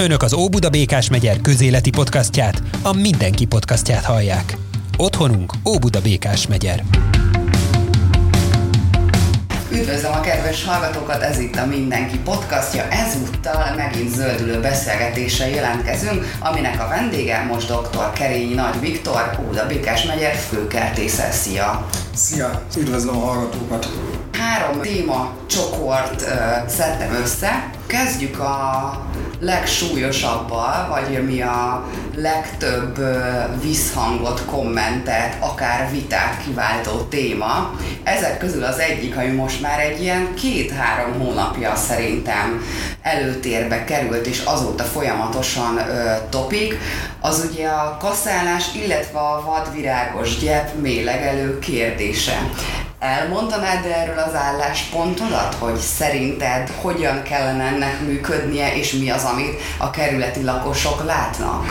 Önök az Óbuda Békás megyer közéleti podcastját, a Mindenki podcastját hallják. Otthonunk Óbuda Békás megyer. Üdvözlöm a kedves hallgatókat, ez itt a Mindenki podcastja. Ezúttal megint zöldülő beszélgetéssel jelentkezünk, aminek a vendége most dr. Kerényi Nagy Viktor, Óda Békás megyer főkertésze. Szia! Szia! Üdvözlöm a hallgatókat! Három téma csokort uh, szedtem össze. Kezdjük a legsúlyosabbal, vagy mi a legtöbb visszhangot, kommentet, akár vitát kiváltó téma. Ezek közül az egyik, ami most már egy ilyen két-három hónapja szerintem előtérbe került, és azóta folyamatosan ö, topik, az ugye a kaszálás, illetve a vadvirágos gyep mélegelő kérdése. Elmondanád erről az álláspontodat, hogy szerinted hogyan kellene ennek működnie, és mi az, amit a kerületi lakosok látnak?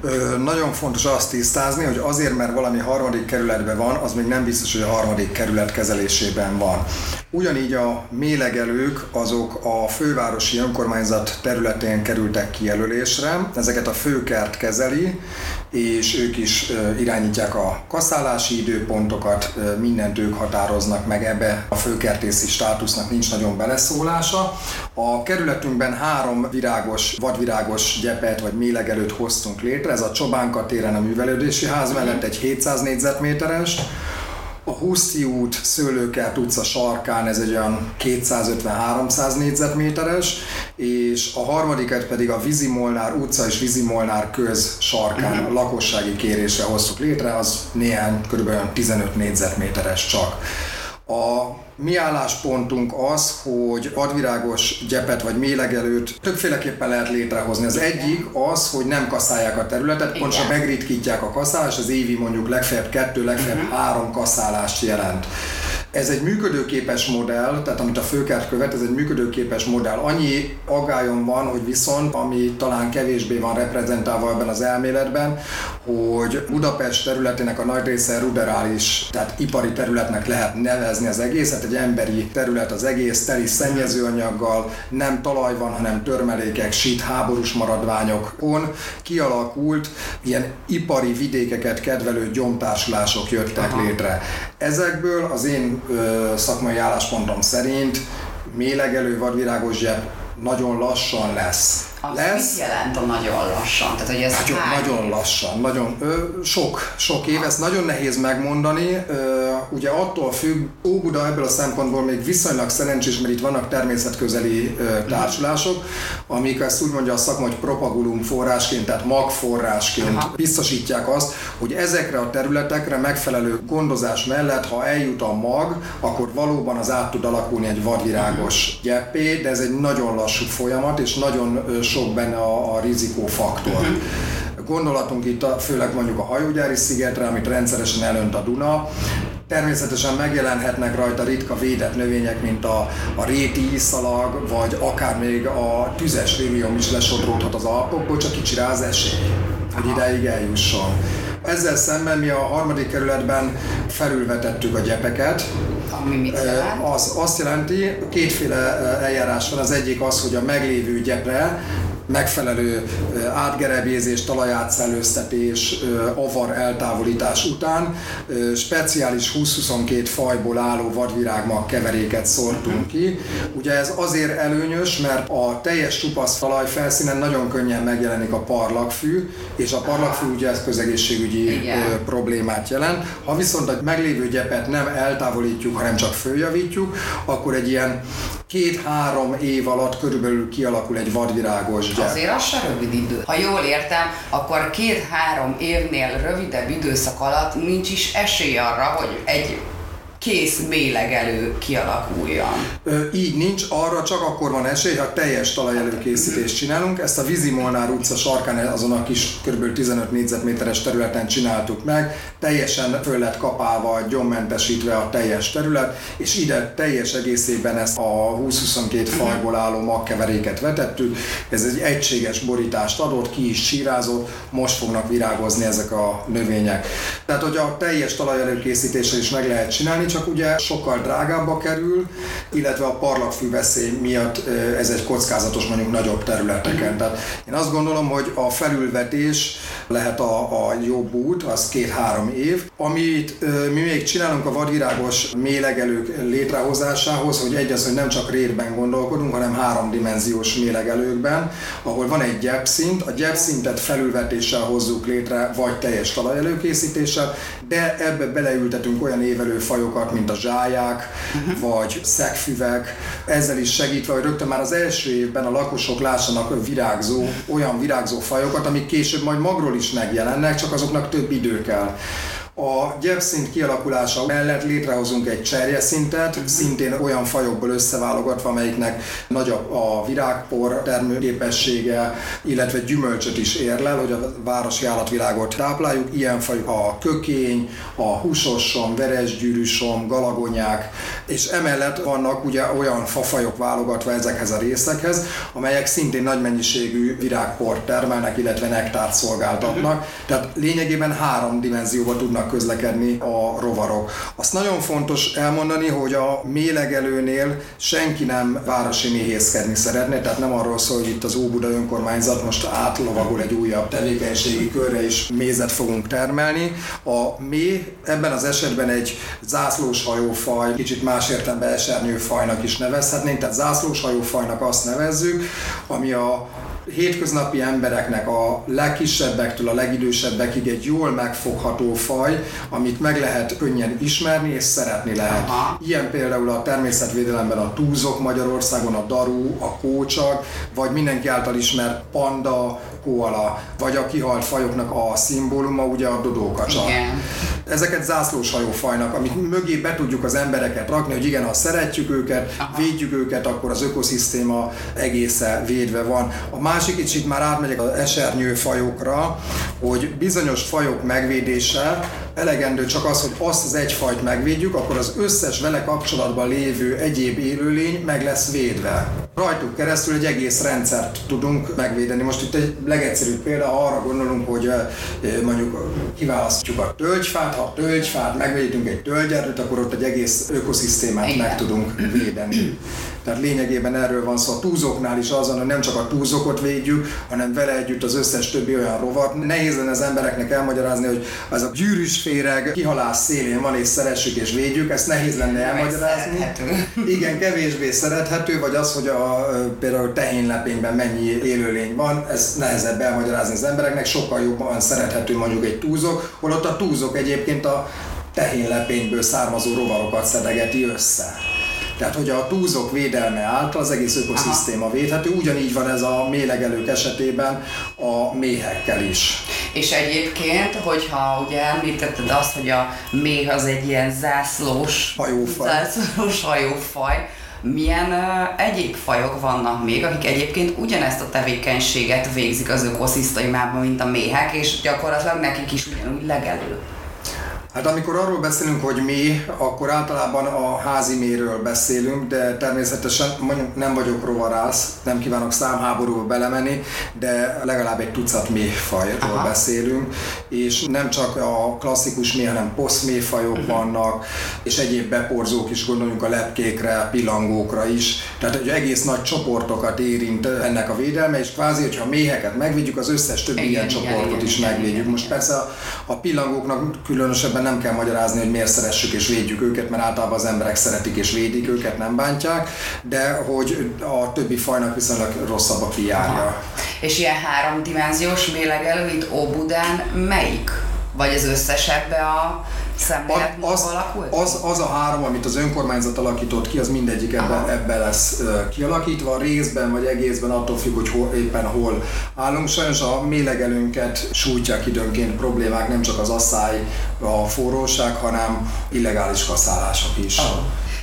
Ö, nagyon fontos azt tisztázni, hogy azért, mert valami harmadik kerületben van, az még nem biztos, hogy a harmadik kerület kezelésében van. Ugyanígy a mélegelők azok a fővárosi önkormányzat területén kerültek kijelölésre, ezeket a főkert kezeli, és ők is irányítják a kaszálási időpontokat, mindent ők határoznak meg ebbe. A főkertészi státusznak nincs nagyon beleszólása. A kerületünkben három virágos, vadvirágos gyepet vagy mélegelőt hoztunk létre, ez a Csobánka téren a művelődési ház mellett egy 700 négyzetméteres, a Huszi út, Szőlőkert utca sarkán ez egy olyan 250-300 négyzetméteres, és a harmadiket pedig a Vizimolnár utca és Vizimolnár köz sarkán uh-huh. lakossági kérésre hoztuk létre, az néhány kb. 15 négyzetméteres csak. A mi álláspontunk az, hogy vadvirágos gyepet vagy mélegelőt többféleképpen lehet létrehozni. Az egyik az, hogy nem kaszálják a területet, pontosan megritkítják a kaszálást, az évi mondjuk legfeljebb kettő, legfeljebb uh-huh. három kaszálást jelent. Ez egy működőképes modell, tehát amit a főkert követ, ez egy működőképes modell. Annyi aggályom van, hogy viszont, ami talán kevésbé van reprezentálva ebben az elméletben, hogy Budapest területének a nagy része ruderális, tehát ipari területnek lehet nevezni az egészet, egy emberi terület az egész, teli szennyezőanyaggal, nem talaj van, hanem törmelékek, sit, háborús maradványokon kialakult ilyen ipari vidékeket kedvelő gyomtársulások jöttek Aha. létre. Ezekből az én szakmai álláspontom szerint mélegelő vadvirágos zseb nagyon lassan lesz. Az lesz. mit jelent a nagyon lassan? Tehát, hogy ez nagyon, nagyon lassan, nagyon ö, sok, sok év, ezt nagyon nehéz megmondani. Ö, ugye attól függ, Óbuda ebből a szempontból még viszonylag szerencsés, mert itt vannak természetközeli ö, társulások, amik ezt úgy mondja a szakma, hogy propagulum forrásként, tehát magforrásként Aha. biztosítják azt, hogy ezekre a területekre megfelelő gondozás mellett, ha eljut a mag, akkor valóban az át tud alakulni egy vadvirágos gyeppé, de ez egy nagyon lassú folyamat, és nagyon sok benne a, a rizikófaktor. Gondolatunk itt a, főleg mondjuk a hajógyári szigetre, amit rendszeresen elönt a Duna, Természetesen megjelenhetnek rajta ritka védett növények, mint a, a réti iszalag, vagy akár még a tüzes rémium is lesodródhat az Alpokból, csak kicsi rá az esély, hogy ideig eljusson. Ezzel szemben mi a harmadik kerületben felülvetettük a gyepeket. Ami mit jelent? Az azt jelenti, kétféle eljárás van. Az egyik az, hogy a meglévő gyepre megfelelő átgerebézés, talajátszellőztetés, avar eltávolítás után speciális 20-22 fajból álló vadvirágmag keveréket szórtunk ki. Ugye ez azért előnyös, mert a teljes csupasz talaj felszínen nagyon könnyen megjelenik a parlagfű, és a parlagfű ugye ez közegészségügyi Igen. problémát jelent. Ha viszont a meglévő gyepet nem eltávolítjuk, hanem csak följavítjuk, akkor egy ilyen két-három év alatt körülbelül kialakul egy vadvirágos gyep. Azért az sem rövid idő. Ha jól értem, akkor két-három évnél rövidebb időszak alatt nincs is esély arra, hogy egy kész mélegelő kialakuljon. Ö, így nincs, arra csak akkor van esély, ha teljes talajelőkészítést csinálunk. Ezt a Vizimolnár utca sarkán azon a kis kb. 15 négyzetméteres területen csináltuk meg, teljesen föl lett kapálva, gyommentesítve a teljes terület, és ide teljes egészében ezt a 20-22 fajból álló magkeveréket vetettük. Ez egy egységes borítást adott, ki is sírázott, most fognak virágozni ezek a növények. Tehát, hogy a teljes talajelőkészítéssel is meg lehet csinálni, csak csak ugye sokkal drágábba kerül, illetve a parlagfű veszély miatt ez egy kockázatos mondjuk nagyobb területeken. Tehát én azt gondolom, hogy a felülvetés lehet a, a jobb út, az két-három év. Amit mi még csinálunk a vadvirágos mélegelők létrehozásához, hogy egy az, hogy nem csak rérben gondolkodunk, hanem háromdimenziós mélegelőkben, ahol van egy gyepszint, a gyepszintet felülvetéssel hozzuk létre, vagy teljes talajelőkészítéssel, de ebbe beleültetünk olyan évelő fajokat, mint a zsáják, uh-huh. vagy szegfüvek, ezzel is segítve, hogy rögtön már az első évben a lakosok lássanak virágzó, olyan virágzó fajokat, amik később majd magról is megjelennek, csak azoknak több idő kell. A gyepszint kialakulása mellett létrehozunk egy cserjeszintet, szintén olyan fajokból összeválogatva, amelyiknek nagyobb a virágpor termőképessége, illetve gyümölcsöt is érlel, hogy a városi állatvilágot tápláljuk. Ilyen fajok a kökény, a húsosom, veresgyűrűsom, galagonyák, és emellett vannak ugye olyan fafajok válogatva ezekhez a részekhez, amelyek szintén nagy mennyiségű virágport termelnek, illetve nektárt szolgáltatnak. Uh-huh. Tehát lényegében három dimenzióban tudnak közlekedni a rovarok. Azt nagyon fontos elmondani, hogy a mélegelőnél senki nem városi méhészkedni szeretne, tehát nem arról szól, hogy itt az Óbuda önkormányzat most átlovagol egy újabb tevékenységi körre és mézet fogunk termelni. A méh ebben az esetben egy zászlós hajófaj, kicsit más értelemben esernyőfajnak is nevezhetnénk, tehát zászlós hajófajnak azt nevezzük, ami a hétköznapi embereknek a legkisebbektől a legidősebbekig egy jól megfogható faj, amit meg lehet könnyen ismerni és szeretni lehet. Aha. Ilyen például a természetvédelemben a túzok Magyarországon, a daru, a kócsak, vagy mindenki által ismert panda, koala, vagy a kihalt fajoknak a szimbóluma, ugye a dodókacsa. Igen. Ezeket zászlós hajófajnak, amit mögé be tudjuk az embereket rakni, hogy igen, ha szeretjük őket, védjük őket, akkor az ökoszisztéma egészen védve van. A másik kicsit már átmegyek az esernyő fajokra, hogy bizonyos fajok megvédése elegendő csak az, hogy azt az egy fajt megvédjük, akkor az összes vele kapcsolatban lévő egyéb élőlény meg lesz védve. Rajtuk keresztül egy egész rendszert tudunk megvédeni. Most itt egy legegyszerűbb példa, arra gondolunk, hogy mondjuk kiválasztjuk a tölgyfát, ha a tölgyfát megvédünk egy tölgyerdőt, akkor ott egy egész ökoszisztémát Igen. meg tudunk védeni. Tehát lényegében erről van szó. A túzoknál is azon, hogy nem csak a túzokot védjük, hanem vele együtt az összes többi olyan rovat. Nehéz lenne az embereknek elmagyarázni, hogy az a gyűrűs féreg kihalás szélén van és szeressük és védjük, ezt nehéz lenne elmagyarázni. Igen, kevésbé szerethető, vagy az, hogy a, például tehénlepényben mennyi élőlény van, ez nehezebb elmagyarázni az embereknek, sokkal jobban szerethető mondjuk egy túzok, holott a túzok egyébként a tehénlepényből származó rovarokat szedegeti össze. Tehát, hogy a túlzók védelme által az egész ökoszisztéma védhető, ugyanígy van ez a mélegelők esetében a méhekkel is. És egyébként, hogyha ugye említetted azt, hogy a méh az egy ilyen zászlós hajófaj, zászlós hajófaj milyen uh, egyéb fajok vannak még, akik egyébként ugyanezt a tevékenységet végzik az ökoszisztémában, mint a méhek, és gyakorlatilag nekik is ugyanúgy legelő. Hát amikor arról beszélünk, hogy mi, akkor általában a házi méről beszélünk, de természetesen mondjuk nem vagyok rovarász, nem kívánok számháborúba belemenni, de legalább egy tucat méhfajról Aha. beszélünk, és nem csak a klasszikus méh, hanem poszméhfajok uh-huh. vannak, és egyéb beporzók is, gondoljunk a lepkékre, pillangókra is, tehát egy egész nagy csoportokat érint ennek a védelme, és kvázi, hogyha a méheket megvédjük, az összes többi igen, ilyen igen, csoportot igen, is igen, megvédjük. Igen, Most persze a, a pillangóknak különösebben nem kell magyarázni, hogy miért szeressük és védjük őket, mert általában az emberek szeretik és védik őket, nem bántják, de hogy a többi fajnak viszonylag rosszabb a kijárja. És ilyen háromdimenziós mélegelő itt Óbudán melyik? Vagy az összes ebbe a szemléletmódba az, alakult? Az, az a három, amit az önkormányzat alakított ki, az mindegyik ebben, ebben lesz kialakítva, részben vagy egészben attól függ, hogy hol, éppen hol állunk. Sajnos a mélegelőnket sújtják időnként problémák, nem csak az asszály, a forróság, hanem illegális kaszálások is. Oh.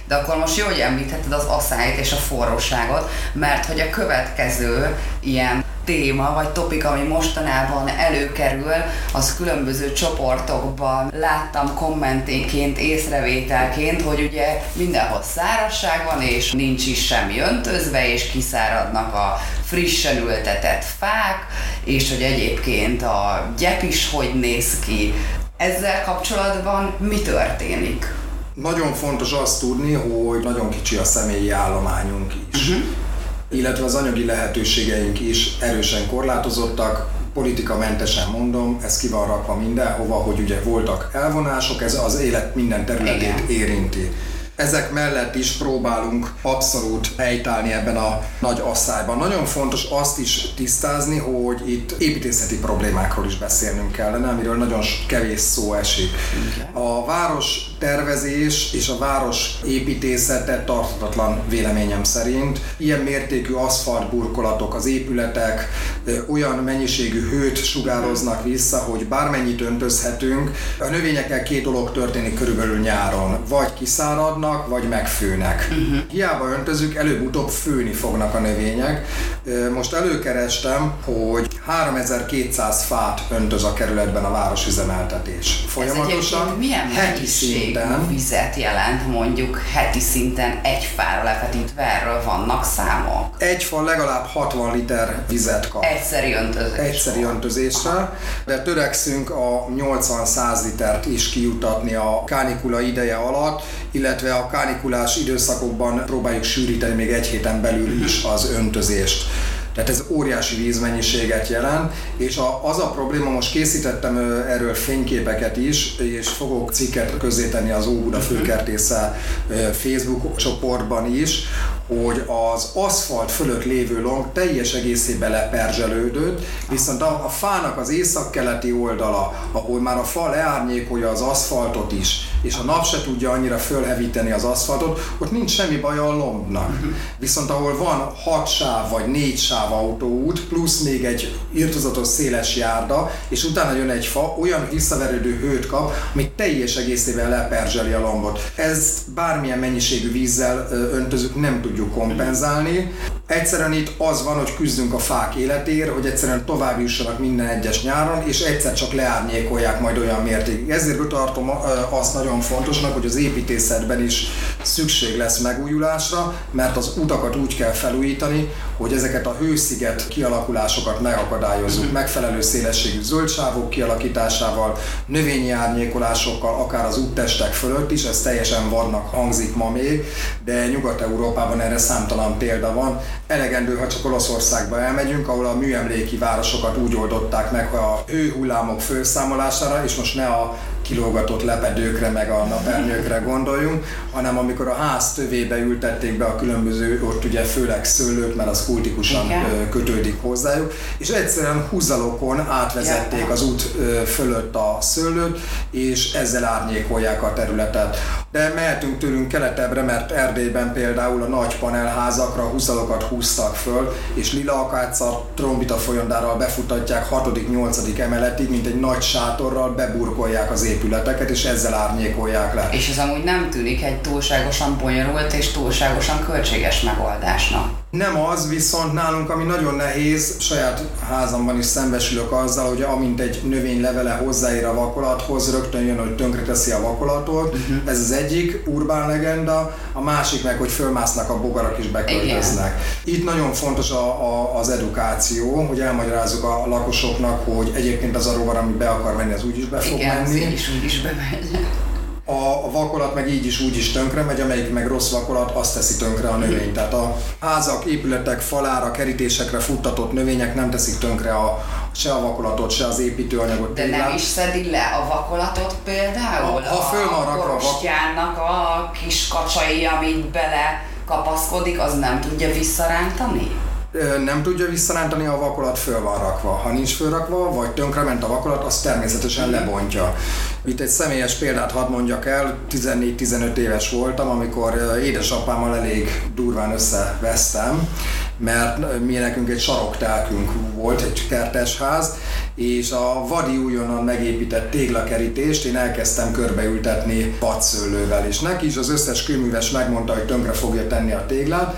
De akkor most jó, hogy említetted az asszályt és a forróságot, mert hogy a következő ilyen téma vagy topik, ami mostanában előkerül, az különböző csoportokban láttam kommenténként, észrevételként, hogy ugye mindenhol szárazság van, és nincs is semmi öntözve, és kiszáradnak a frissen ültetett fák, és hogy egyébként a gyep is hogy néz ki. Ezzel kapcsolatban mi történik? Nagyon fontos azt tudni, hogy nagyon kicsi a személyi állományunk is. Uh-huh. Illetve az anyagi lehetőségeink is erősen korlátozottak, politikamentesen mondom, ez ki van rakva mindenhova, hogy ugye voltak elvonások, ez az élet minden területét érinti. Ezek mellett is próbálunk abszolút helytállni ebben a nagy asszályban. Nagyon fontos azt is tisztázni, hogy itt építészeti problémákról is beszélnünk kellene, amiről nagyon kevés szó esik. A város tervezés és a város építészete tartatatlan véleményem szerint. Ilyen mértékű aszfaltburkolatok, az épületek olyan mennyiségű hőt sugároznak vissza, hogy bármennyit öntözhetünk. A növényekkel két dolog történik körülbelül nyáron. Vagy kiszáradnak, vagy megfőnek. Uh-huh. Hiába öntözük, előbb-utóbb főni fognak a növények. Most előkerestem, hogy 3200 fát öntöz a kerületben a városüzemeltetés. Folyamatosan Ez milyen heti szinten vizet jelent mondjuk heti szinten egy fára lefetítve, erről vannak számok? Egy fa legalább 60 liter vizet kap. Egyszeri öntözésre. Egyszeri öntözésre, de törekszünk a 80-100 litert is kijutatni a kánikula ideje alatt, illetve a kánikulás időszakokban próbáljuk sűríteni még egy héten belül is az öntözést. Tehát ez óriási vízmennyiséget jelent, és a, az a probléma, most készítettem erről fényképeket is, és fogok cikket közzétenni az Óbuda főkertésze Facebook csoportban is, hogy az aszfalt fölött lévő long teljes egészében leperzselődött, viszont a, a fának az északkeleti oldala, ahol már a fa leárnyékolja az aszfaltot is, és a nap se tudja annyira fölhevíteni az aszfaltot, ott nincs semmi baj a lombnak. Viszont ahol van 6 sáv vagy 4 sáv autóút, plusz még egy irtozatos széles járda, és utána jön egy fa, olyan visszaverődő hőt kap, ami teljes egészében leperzseli a lombot. Ez bármilyen mennyiségű vízzel öntözük, nem tudjuk kompenzálni. Egyszerűen itt az van, hogy küzdünk a fák életéért, hogy egyszerűen tovább jussanak minden egyes nyáron, és egyszer csak leárnyékolják majd olyan mértékig. Ezért tartom azt nagyon fontosnak, hogy az építészetben is szükség lesz megújulásra, mert az utakat úgy kell felújítani, hogy ezeket a hősziget kialakulásokat megakadályozzuk. Mhm. Megfelelő szélességű zöldsávok kialakításával, növényi árnyékolásokkal, akár az úttestek fölött is, ez teljesen vannak hangzik ma még, de Nyugat-Európában erre számtalan példa van. Elegendő, ha csak Olaszországba elmegyünk, ahol a műemléki városokat úgy oldották meg, hogy a hőhullámok felszámolására, és most ne a kilógatott lepedőkre, meg a napernyőkre gondoljunk, hanem amikor a ház tövébe ültették be a különböző, ott ugye főleg szőlőt, mert az kultikusan Igen. kötődik hozzájuk, és egyszerűen húzalokon átvezették Igen. az út fölött a szőlőt, és ezzel árnyékolják a területet. De mehetünk tőlünk keletebbre, mert Erdélyben például a nagy panelházakra húzalokat húztak föl, és lila akáccal trombita folyondárral befutatják 6.-8. emeletig, mint egy nagy sátorral beburkolják az épületeket, és ezzel árnyékolják le. És ez amúgy nem tűnik egy túlságosan bonyolult és túlságosan költséges megoldásnak. Nem az, viszont nálunk, ami nagyon nehéz, saját házamban is szembesülök azzal, hogy amint egy növény levele hozzáér a vakolathoz, rögtön jön, hogy tönkreteszi a vakolatot. Uh-huh. Ez az egyik urbán legenda, a másik meg, hogy fölmásznak a bogarak és beköltöznek. Igen. Itt nagyon fontos a, a, az edukáció, hogy elmagyarázzuk a lakosoknak, hogy egyébként az a rovar, ami be akar menni, az úgyis be fog Igen, menni. Is úgyis bemegy a, a vakolat meg így is úgy is tönkre megy, amelyik meg rossz vakolat, azt teszi tönkre a növény. Tehát a házak, épületek, falára, kerítésekre futtatott növények nem teszik tönkre a, se a vakolatot, se az építőanyagot. De nem is szedi le a vakolatot például? Ha, ha föl van a, a kis kacsai, amit bele kapaszkodik, az nem tudja visszarántani? Nem tudja visszarántani, a vakolat föl van rakva. Ha nincs fölrakva, vagy tönkrement a vakolat, az természetesen lebontja. Itt egy személyes példát hadd mondjak el, 14-15 éves voltam, amikor édesapámmal elég durván összevesztem, mert mi nekünk egy saroktelkünk volt, egy kertesház, és a vadi újonnan megépített téglakerítést én elkezdtem körbeültetni padszőlővel, és neki is az összes kőműves megmondta, hogy tönkre fogja tenni a téglát,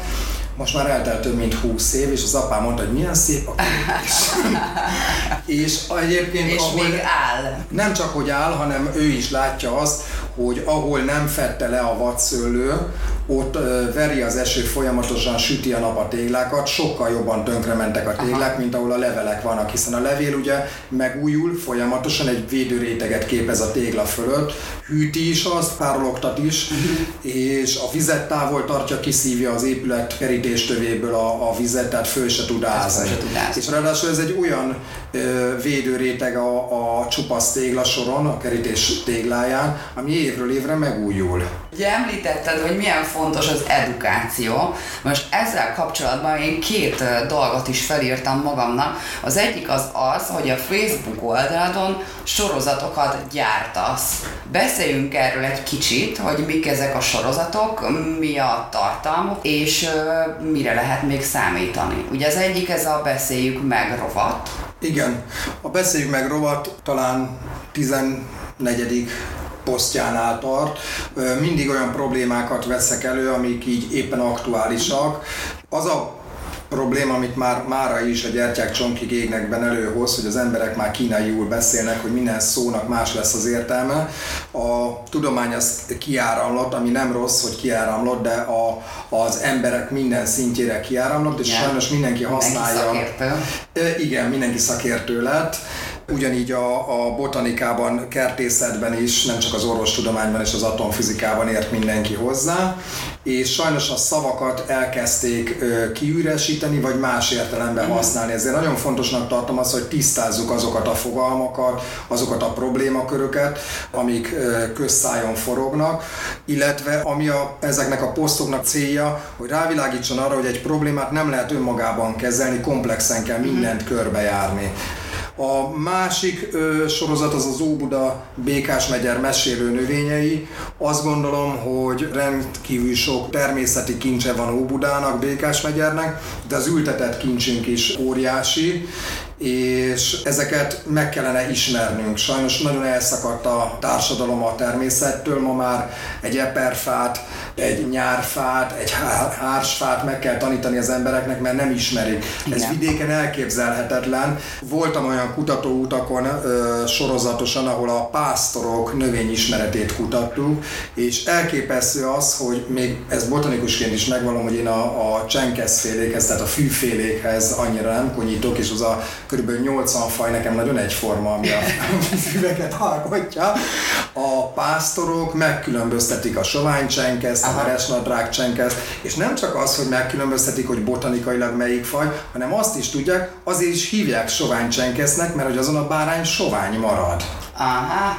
most már eltelt több mint 20 év, és az apám mondta, hogy milyen szép a és egyébként... És ahol még áll. Nem csak, hogy áll, hanem ő is látja azt, hogy ahol nem fette le a vadszőlő, ott veri az eső, folyamatosan süti a nap a téglákat, sokkal jobban tönkrementek a téglák, Aha. mint ahol a levelek vannak, hiszen a levél ugye megújul, folyamatosan egy védőréteget képez a tégla fölött, hűti is azt, párologtat is, uh-huh. és a vizet távol tartja, kiszívja az épület kerítéstövéből a, a vizet, tehát föl se tud ázni. És ráadásul ez egy olyan védőréteg a, a csupasz téglasoron, a kerítés tégláján, ami évről évre megújul. Ugye említetted, hogy milyen fontos az edukáció. Most ezzel kapcsolatban én két dolgot is felírtam magamnak. Az egyik az az, hogy a Facebook oldaladon sorozatokat gyártasz. Beszéljünk erről egy kicsit, hogy mik ezek a sorozatok, mi a tartalmuk, és mire lehet még számítani. Ugye az egyik ez a Beszéljük meg rovat. Igen, a Beszéljük meg rovat talán 14 posztjánál tart. Mindig olyan problémákat veszek elő, amik így éppen aktuálisak. Az a probléma, amit már mára is a gyertyák csonkig égnek ben előhoz, hogy az emberek már kínaiul beszélnek, hogy minden szónak más lesz az értelme. A tudomány az kiáramlott, ami nem rossz, hogy kiáramlott, de a, az emberek minden szintjére kiáramlott, és Igen. sajnos mindenki használja. Mindenki szakértő. Igen, mindenki szakértő lett Ugyanígy a, a botanikában, kertészetben is, nem csak az orvostudományban és az atomfizikában ért mindenki hozzá, és sajnos a szavakat elkezdték kiüresíteni, vagy más értelemben mm. használni. Ezért nagyon fontosnak tartom azt, hogy tisztázzuk azokat a fogalmakat, azokat a problémaköröket, amik közszájon forognak, illetve ami a, ezeknek a posztoknak célja, hogy rávilágítson arra, hogy egy problémát nem lehet önmagában kezelni, komplexen kell mindent körbejárni. A másik ö, sorozat az az Óbuda Békás megyer mesélő növényei. Azt gondolom, hogy rendkívül sok természeti kincse van Óbudának, Békás megyernek, de az ültetett kincsünk is óriási, és ezeket meg kellene ismernünk. Sajnos nagyon elszakadt a társadalom a természettől, ma már egy eperfát, egy nyárfát, egy hársfát meg kell tanítani az embereknek, mert nem ismerik. Igen. Ez vidéken elképzelhetetlen. Voltam olyan kutatóutakon ö, sorozatosan, ahol a pásztorok növényismeretét kutattuk, és elképesztő az, hogy még ez botanikusként is megvalom, hogy én a, a csenkeszfélékhez, tehát a fűfélékhez annyira nem konyítok, és az a kb. 80 faj nekem nagyon egyforma, ami a füveket alkotja. A pásztorok megkülönböztetik a soványcsenkeszt, a veresnadrág csenkeszt, és nem csak az, hogy megkülönböztetik, hogy botanikailag melyik faj, hanem azt is tudják, azért is hívják soványcsenkesznek, mert hogy azon a bárány sovány marad. Aha.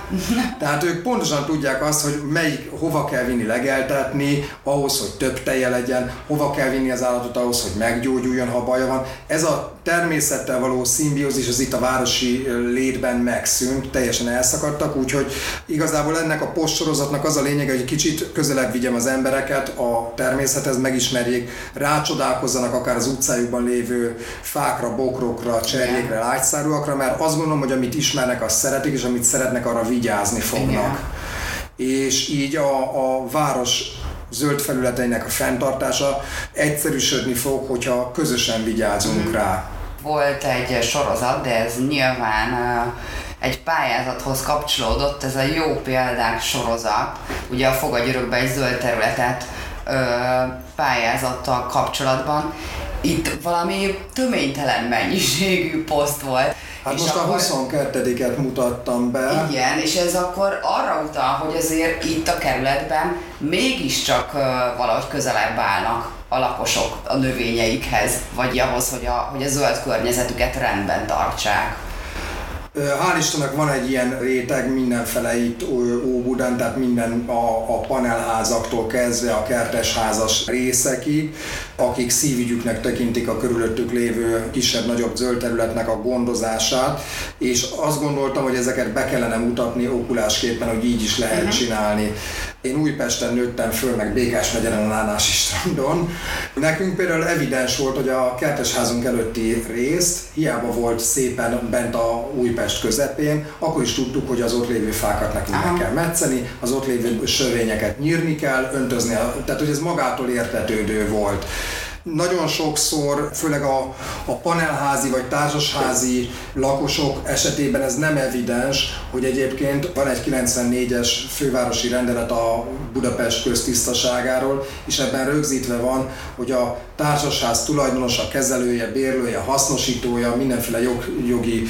Tehát ők pontosan tudják azt, hogy melyik, hova kell vinni legeltetni, ahhoz, hogy több teje legyen, hova kell vinni az állatot ahhoz, hogy meggyógyuljon, ha baja van. Ez a természettel való szimbiózis az itt a városi létben megszűnt, teljesen elszakadtak, úgyhogy igazából ennek a postsorozatnak az a lényege, hogy kicsit közelebb vigyem az embereket a természethez, megismerjék, rácsodálkozzanak akár az utcájukban lévő fákra, bokrokra, cserjékre, lágyszárúakra, mert azt gondolom, hogy amit ismernek, azt szeretik, és amit szeretnek, arra vigyázni fognak. Igen. És így a, a város zöld felületeinek a fenntartása egyszerűsödni fog, hogyha közösen vigyázunk mm. rá. Volt egy sorozat, de ez nyilván egy pályázathoz kapcsolódott, ez a jó példák sorozat. Ugye a Fogagyörökbe egy zöld területet pályázattal kapcsolatban. Itt valami töménytelen mennyiségű poszt volt. Hát és most akkor, a 22-et mutattam be. Igen, és ez akkor arra utal, hogy azért itt a kerületben mégiscsak valahogy közelebb állnak a lakosok a növényeikhez, vagy ahhoz, hogy a, hogy a zöld környezetüket rendben tartsák. Hál' Istennek van egy ilyen réteg mindenfele itt Óbudán, tehát minden a, a panelházaktól kezdve a kertesházas részekig, akik szívügyüknek tekintik a körülöttük lévő kisebb-nagyobb zöld területnek a gondozását, és azt gondoltam, hogy ezeket be kellene mutatni okulásképpen, hogy így is lehet uh-huh. csinálni. Én Újpesten nőttem föl, meg Békás megyeren a Nánási strandon. Nekünk például evidens volt, hogy a kertesházunk előtti részt, hiába volt szépen bent a Újpest közepén, akkor is tudtuk, hogy az ott lévő fákat nekünk meg kell metszeni, az ott lévő sövényeket nyírni kell, öntözni, tehát hogy ez magától értetődő volt. Nagyon sokszor, főleg a, a panelházi vagy társasházi lakosok esetében ez nem evidens, hogy egyébként van egy 94-es fővárosi rendelet a Budapest köztisztaságáról, és ebben rögzítve van, hogy a társasház tulajdonosa, kezelője, bérlője, hasznosítója, mindenféle jog, jogi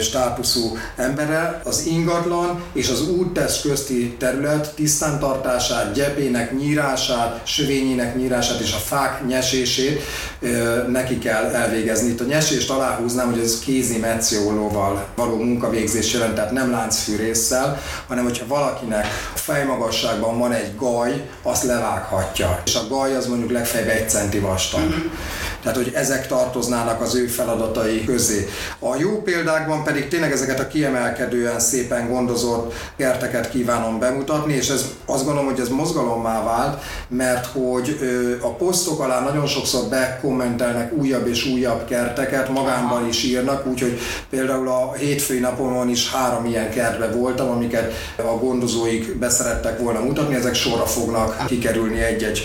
státuszú embere. Az ingatlan és az úttest közti terület tisztántartását, gyepének nyírását, sövényének nyírását és a fák nyesését neki kell elvégezni. Itt a nyesést aláhúznám, hogy ez kézi metszólóval való munkavégzés jelent, tehát nem láncfűrészsel, hanem hogyha valakinek a fejmagasságban van egy gaj, azt levághatja. És a gaj az mondjuk legfeljebb egy centi vastag. Mm-hmm. Tehát, hogy ezek tartoznának az ő feladatai közé. A jó példákban pedig tényleg ezeket a kiemelkedően szépen gondozott kerteket kívánom bemutatni, és ez azt gondolom, hogy ez mozgalommá vált, mert hogy a posztok alá nagyon sokszor bekommentelnek újabb és újabb kerteket, magánban is írnak, úgyhogy például a hétfői napon is három ilyen kertbe voltam, amiket a gondozóik beszerettek volna mutatni, ezek sorra fognak kikerülni egy-egy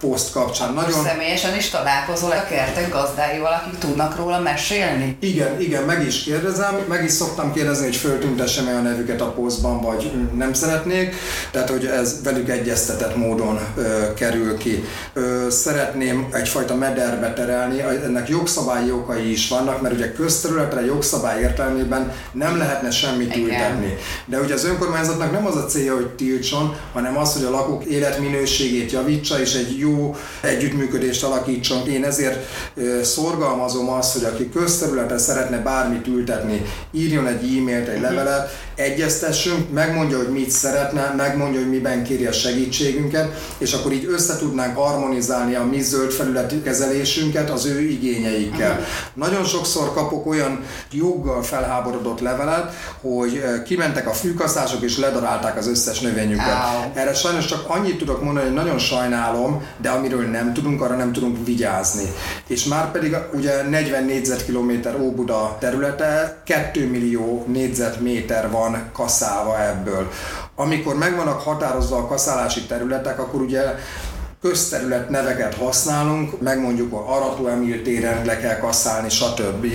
poszt kapcsán. Nagyon... Személyesen is találkozol a kertek gazdáival, akik tudnak róla mesélni? Igen, igen, meg is kérdezem, meg is szoktam kérdezni, hogy föltüntessem -e a nevüket a posztban, vagy nem szeretnék, tehát hogy ez velük egyeztetett módon ö, kerül ki. Ö, szeretném egyfajta mederbe terelni, ennek jogszabályi okai is vannak, mert ugye közterületre jogszabály értelmében nem lehetne semmit igen. ültetni. De ugye az önkormányzatnak nem az a célja, hogy tiltson, hanem az, hogy a lakók életminőségét javítsa, és egy jó jó együttműködést alakítson. Én ezért szorgalmazom azt, hogy aki közterületen szeretne bármit ültetni, írjon egy e-mailt, egy levelet, egyeztessünk, megmondja, hogy mit szeretne, megmondja, hogy miben kéri a segítségünket, és akkor így össze tudnánk harmonizálni a mi zöld felületi kezelésünket az ő igényeikkel. Uh-huh. Nagyon sokszor kapok olyan joggal felháborodott levelet, hogy kimentek a fűkaszások és ledarálták az összes növényüket. Ow. Erre sajnos csak annyit tudok mondani, hogy nagyon sajnálom, de amiről nem tudunk, arra nem tudunk vigyázni. És már pedig ugye 40 négyzetkilométer Óbuda területe, 2 millió négyzetméter van kaszálva ebből. Amikor meg vannak határozva a kaszálási területek, akkor ugye közterület neveket használunk, megmondjuk, hogy Arató Emil téren le kell kasszálni, stb.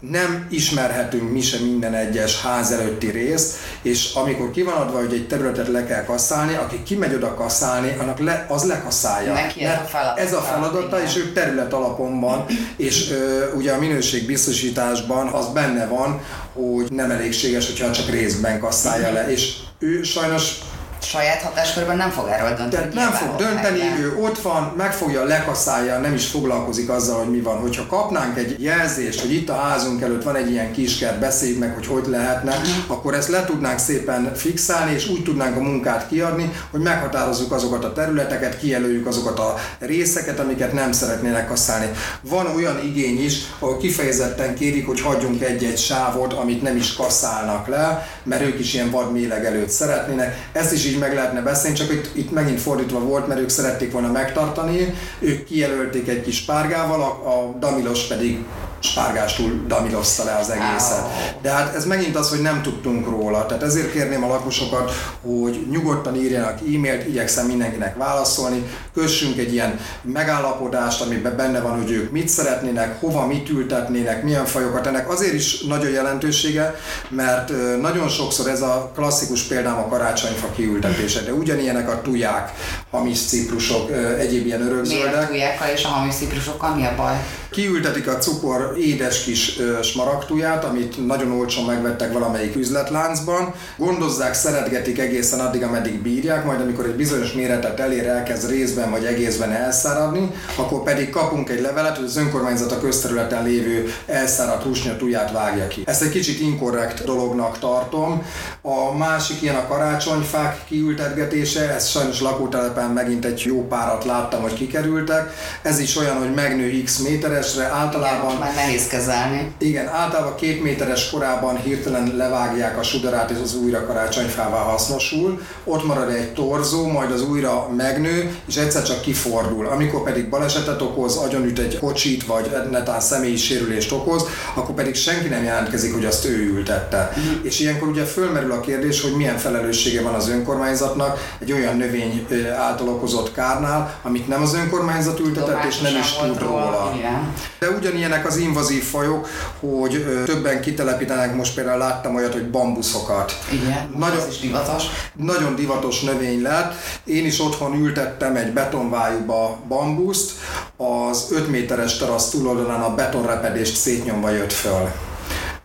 Nem ismerhetünk mi sem minden egyes ház előtti részt, és amikor ki van adva, hogy egy területet le kell kasszálni, aki kimegy oda kasszálni, annak le, az lekaszálja. Neki ez a feladata. Ez a feladata, és ő terület alapon van, és ö, ugye a minőségbiztosításban az benne van, hogy nem elégséges, hogyha csak részben kasszálja le, és ő sajnos saját hatáskörben nem fog erről dönteni. Tehát nem fog dönteni, helyen. ő ott van, megfogja, lekaszálja, nem is foglalkozik azzal, hogy mi van. Hogyha kapnánk egy jelzést, hogy itt a házunk előtt van egy ilyen kiskert, beszéljük meg, hogy hogy lehetne, uh-huh. akkor ezt le tudnánk szépen fixálni, és úgy tudnánk a munkát kiadni, hogy meghatározzuk azokat a területeket, kijelöljük azokat a részeket, amiket nem szeretnének kaszálni. Van olyan igény is, ahol kifejezetten kérik, hogy hagyjunk egy-egy sávot, amit nem is kaszálnak le, mert ők is ilyen vadméleg előtt szeretnének. Ezt is így így meg lehetne beszélni, csak itt, itt megint fordítva volt, mert ők szerették volna megtartani, ők kijelölték egy kis párgával, a, a Damilos pedig spárgástól damilozta le az egészet. De hát ez megint az, hogy nem tudtunk róla. Tehát ezért kérném a lakosokat, hogy nyugodtan írjanak e-mailt, igyekszem mindenkinek válaszolni, kössünk egy ilyen megállapodást, amiben benne van, hogy ők mit szeretnének, hova mit ültetnének, milyen fajokat. Ennek azért is nagyon jelentősége, mert nagyon sokszor ez a klasszikus példám a karácsonyfa kiültetése, de ugyanilyenek a tuják, hamis ciprusok, egyéb ilyen örökzöldek. Miért a tujákkal és a hamis ciprusokkal mi a baj? Kiültetik a cukor édes kis smaragduját, amit nagyon olcsón megvettek valamelyik üzletláncban, gondozzák, szeretgetik egészen addig, ameddig bírják, majd amikor egy bizonyos méretet elér, elkezd részben vagy egészben elszáradni, akkor pedig kapunk egy levelet, hogy az önkormányzat a közterületen lévő elszáradt húsnyatuját vágja ki. Ezt egy kicsit inkorrekt dolognak tartom. A másik ilyen a karácsonyfák kiültetgetése, ez sajnos lakótelepen megint egy jó párat láttam, hogy kikerültek. Ez is olyan, hogy megnő x méteresre, általában nehéz kezelni. Igen, általában két méteres korában hirtelen levágják a sudarát, és az újra karácsonyfává hasznosul. Ott marad egy torzó, majd az újra megnő, és egyszer csak kifordul. Amikor pedig balesetet okoz, agyonüt egy kocsit, vagy netán személyi sérülést okoz, akkor pedig senki nem jelentkezik, hogy azt ő ültette. Mm. És ilyenkor ugye fölmerül a kérdés, hogy milyen felelőssége van az önkormányzatnak egy olyan növény által okozott kárnál, amit nem az önkormányzat ültetett, és nem is tud róla. Igen. De ugyanilyenek az invazív fajok, hogy többen kitelepítenek, most például láttam olyat, hogy bambuszokat. Igen, nagyon, ez is divatos. Nagyon divatos növény lett. Én is otthon ültettem egy betonvájúba bambuszt, az 5 méteres terasz túloldalán a betonrepedést szétnyomva jött föl.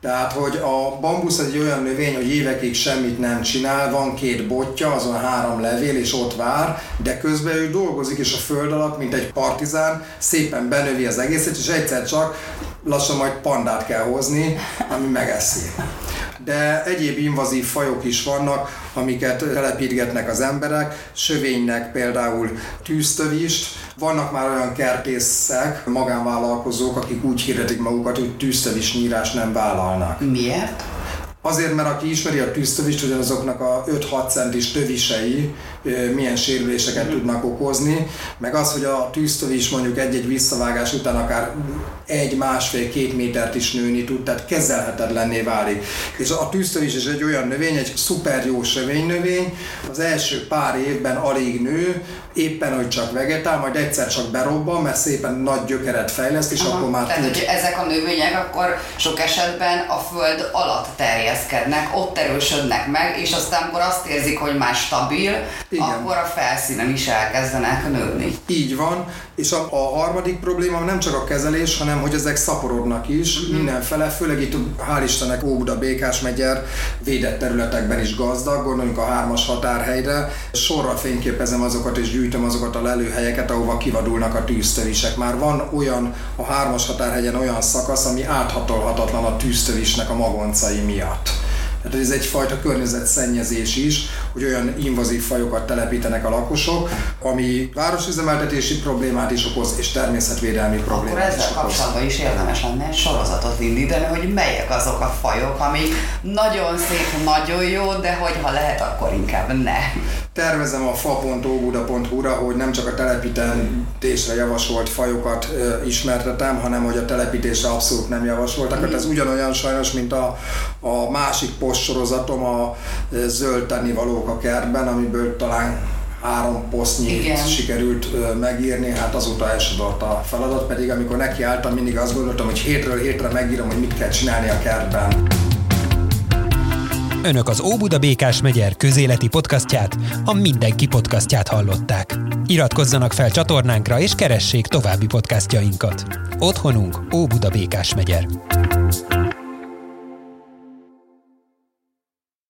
Tehát, hogy a bambusz egy olyan növény, hogy évekig semmit nem csinál, van két botja, azon három levél, és ott vár, de közben ő dolgozik, és a föld alatt, mint egy partizán, szépen benövi az egészet, és egyszer csak lassan majd pandát kell hozni, ami megeszi de egyéb invazív fajok is vannak, amiket telepítgetnek az emberek, sövénynek például tűztövist, vannak már olyan kertészek, magánvállalkozók, akik úgy hirdetik magukat, hogy tűztövis nyírás nem vállalnak. Miért? Azért, mert aki ismeri a tűztövist, hogy azoknak a 5-6 centis tövisei milyen sérüléseket mm. tudnak okozni, meg az, hogy a tűztövis mondjuk egy-egy visszavágás után akár egy, másfél, két métert is nőni tud, tehát kezelhetetlenné válik. És a tűztövis is egy olyan növény, egy szuper jó növény, az első pár évben alig nő, éppen, hogy csak vegetál, majd egyszer csak berobban, mert szépen nagy gyökeret fejleszt, és Aha, akkor már Tehát, tud... hogy ezek a növények akkor sok esetben a föld alatt terjeszkednek, ott erősödnek meg, és aztán amikor azt érzik, hogy már stabil, Igen. akkor a felszínen is elkezdenek nőni. Így van, és a, a harmadik probléma nem csak a kezelés, hanem hogy ezek szaporodnak is mm-hmm. mindenfele, főleg itt hál' Istennek Óbuda, Békás megyer védett területekben is gazdag, gondoljunk a hármas határhelyre, sorra fényképezem azokat és gyűjtöm azokat a lelőhelyeket, ahova kivadulnak a tűztövisek. Már van olyan a hármas határhegyen olyan szakasz, ami áthatolhatatlan a tűztövisnek a magoncai miatt. Tehát ez egyfajta környezetszennyezés is, hogy olyan invazív fajokat telepítenek a lakosok, ami városüzemeltetési problémát is okoz, és természetvédelmi problémát Akkor ezzel is kapcsolatban is érdemes lenne egy sorozatot indítani, hogy melyek azok a fajok, amik nagyon szép, nagyon jó, de hogyha lehet, akkor inkább ne. Tervezem a fa.óbuda.hu-ra, hogy nem csak a telepítésre javasolt fajokat ö, ismertetem, hanem hogy a telepítésre abszolút nem javasoltak. Mm. Ez ugyanolyan sajnos, mint a, a másik postsorozatom, a zöld tennivalók a kertben, amiből talán három posztnyit Igen. sikerült ö, megírni, hát azóta elsodort a feladat, pedig amikor nekiálltam, mindig azt gondoltam, hogy hétről hétre megírom, hogy mit kell csinálni a kertben. Önök az Óbuda Békás megyer közéleti podcastját, a Mindenki podcastját hallották. Iratkozzanak fel csatornánkra és keressék további podcastjainkat. Otthonunk Óbuda Békás megyer.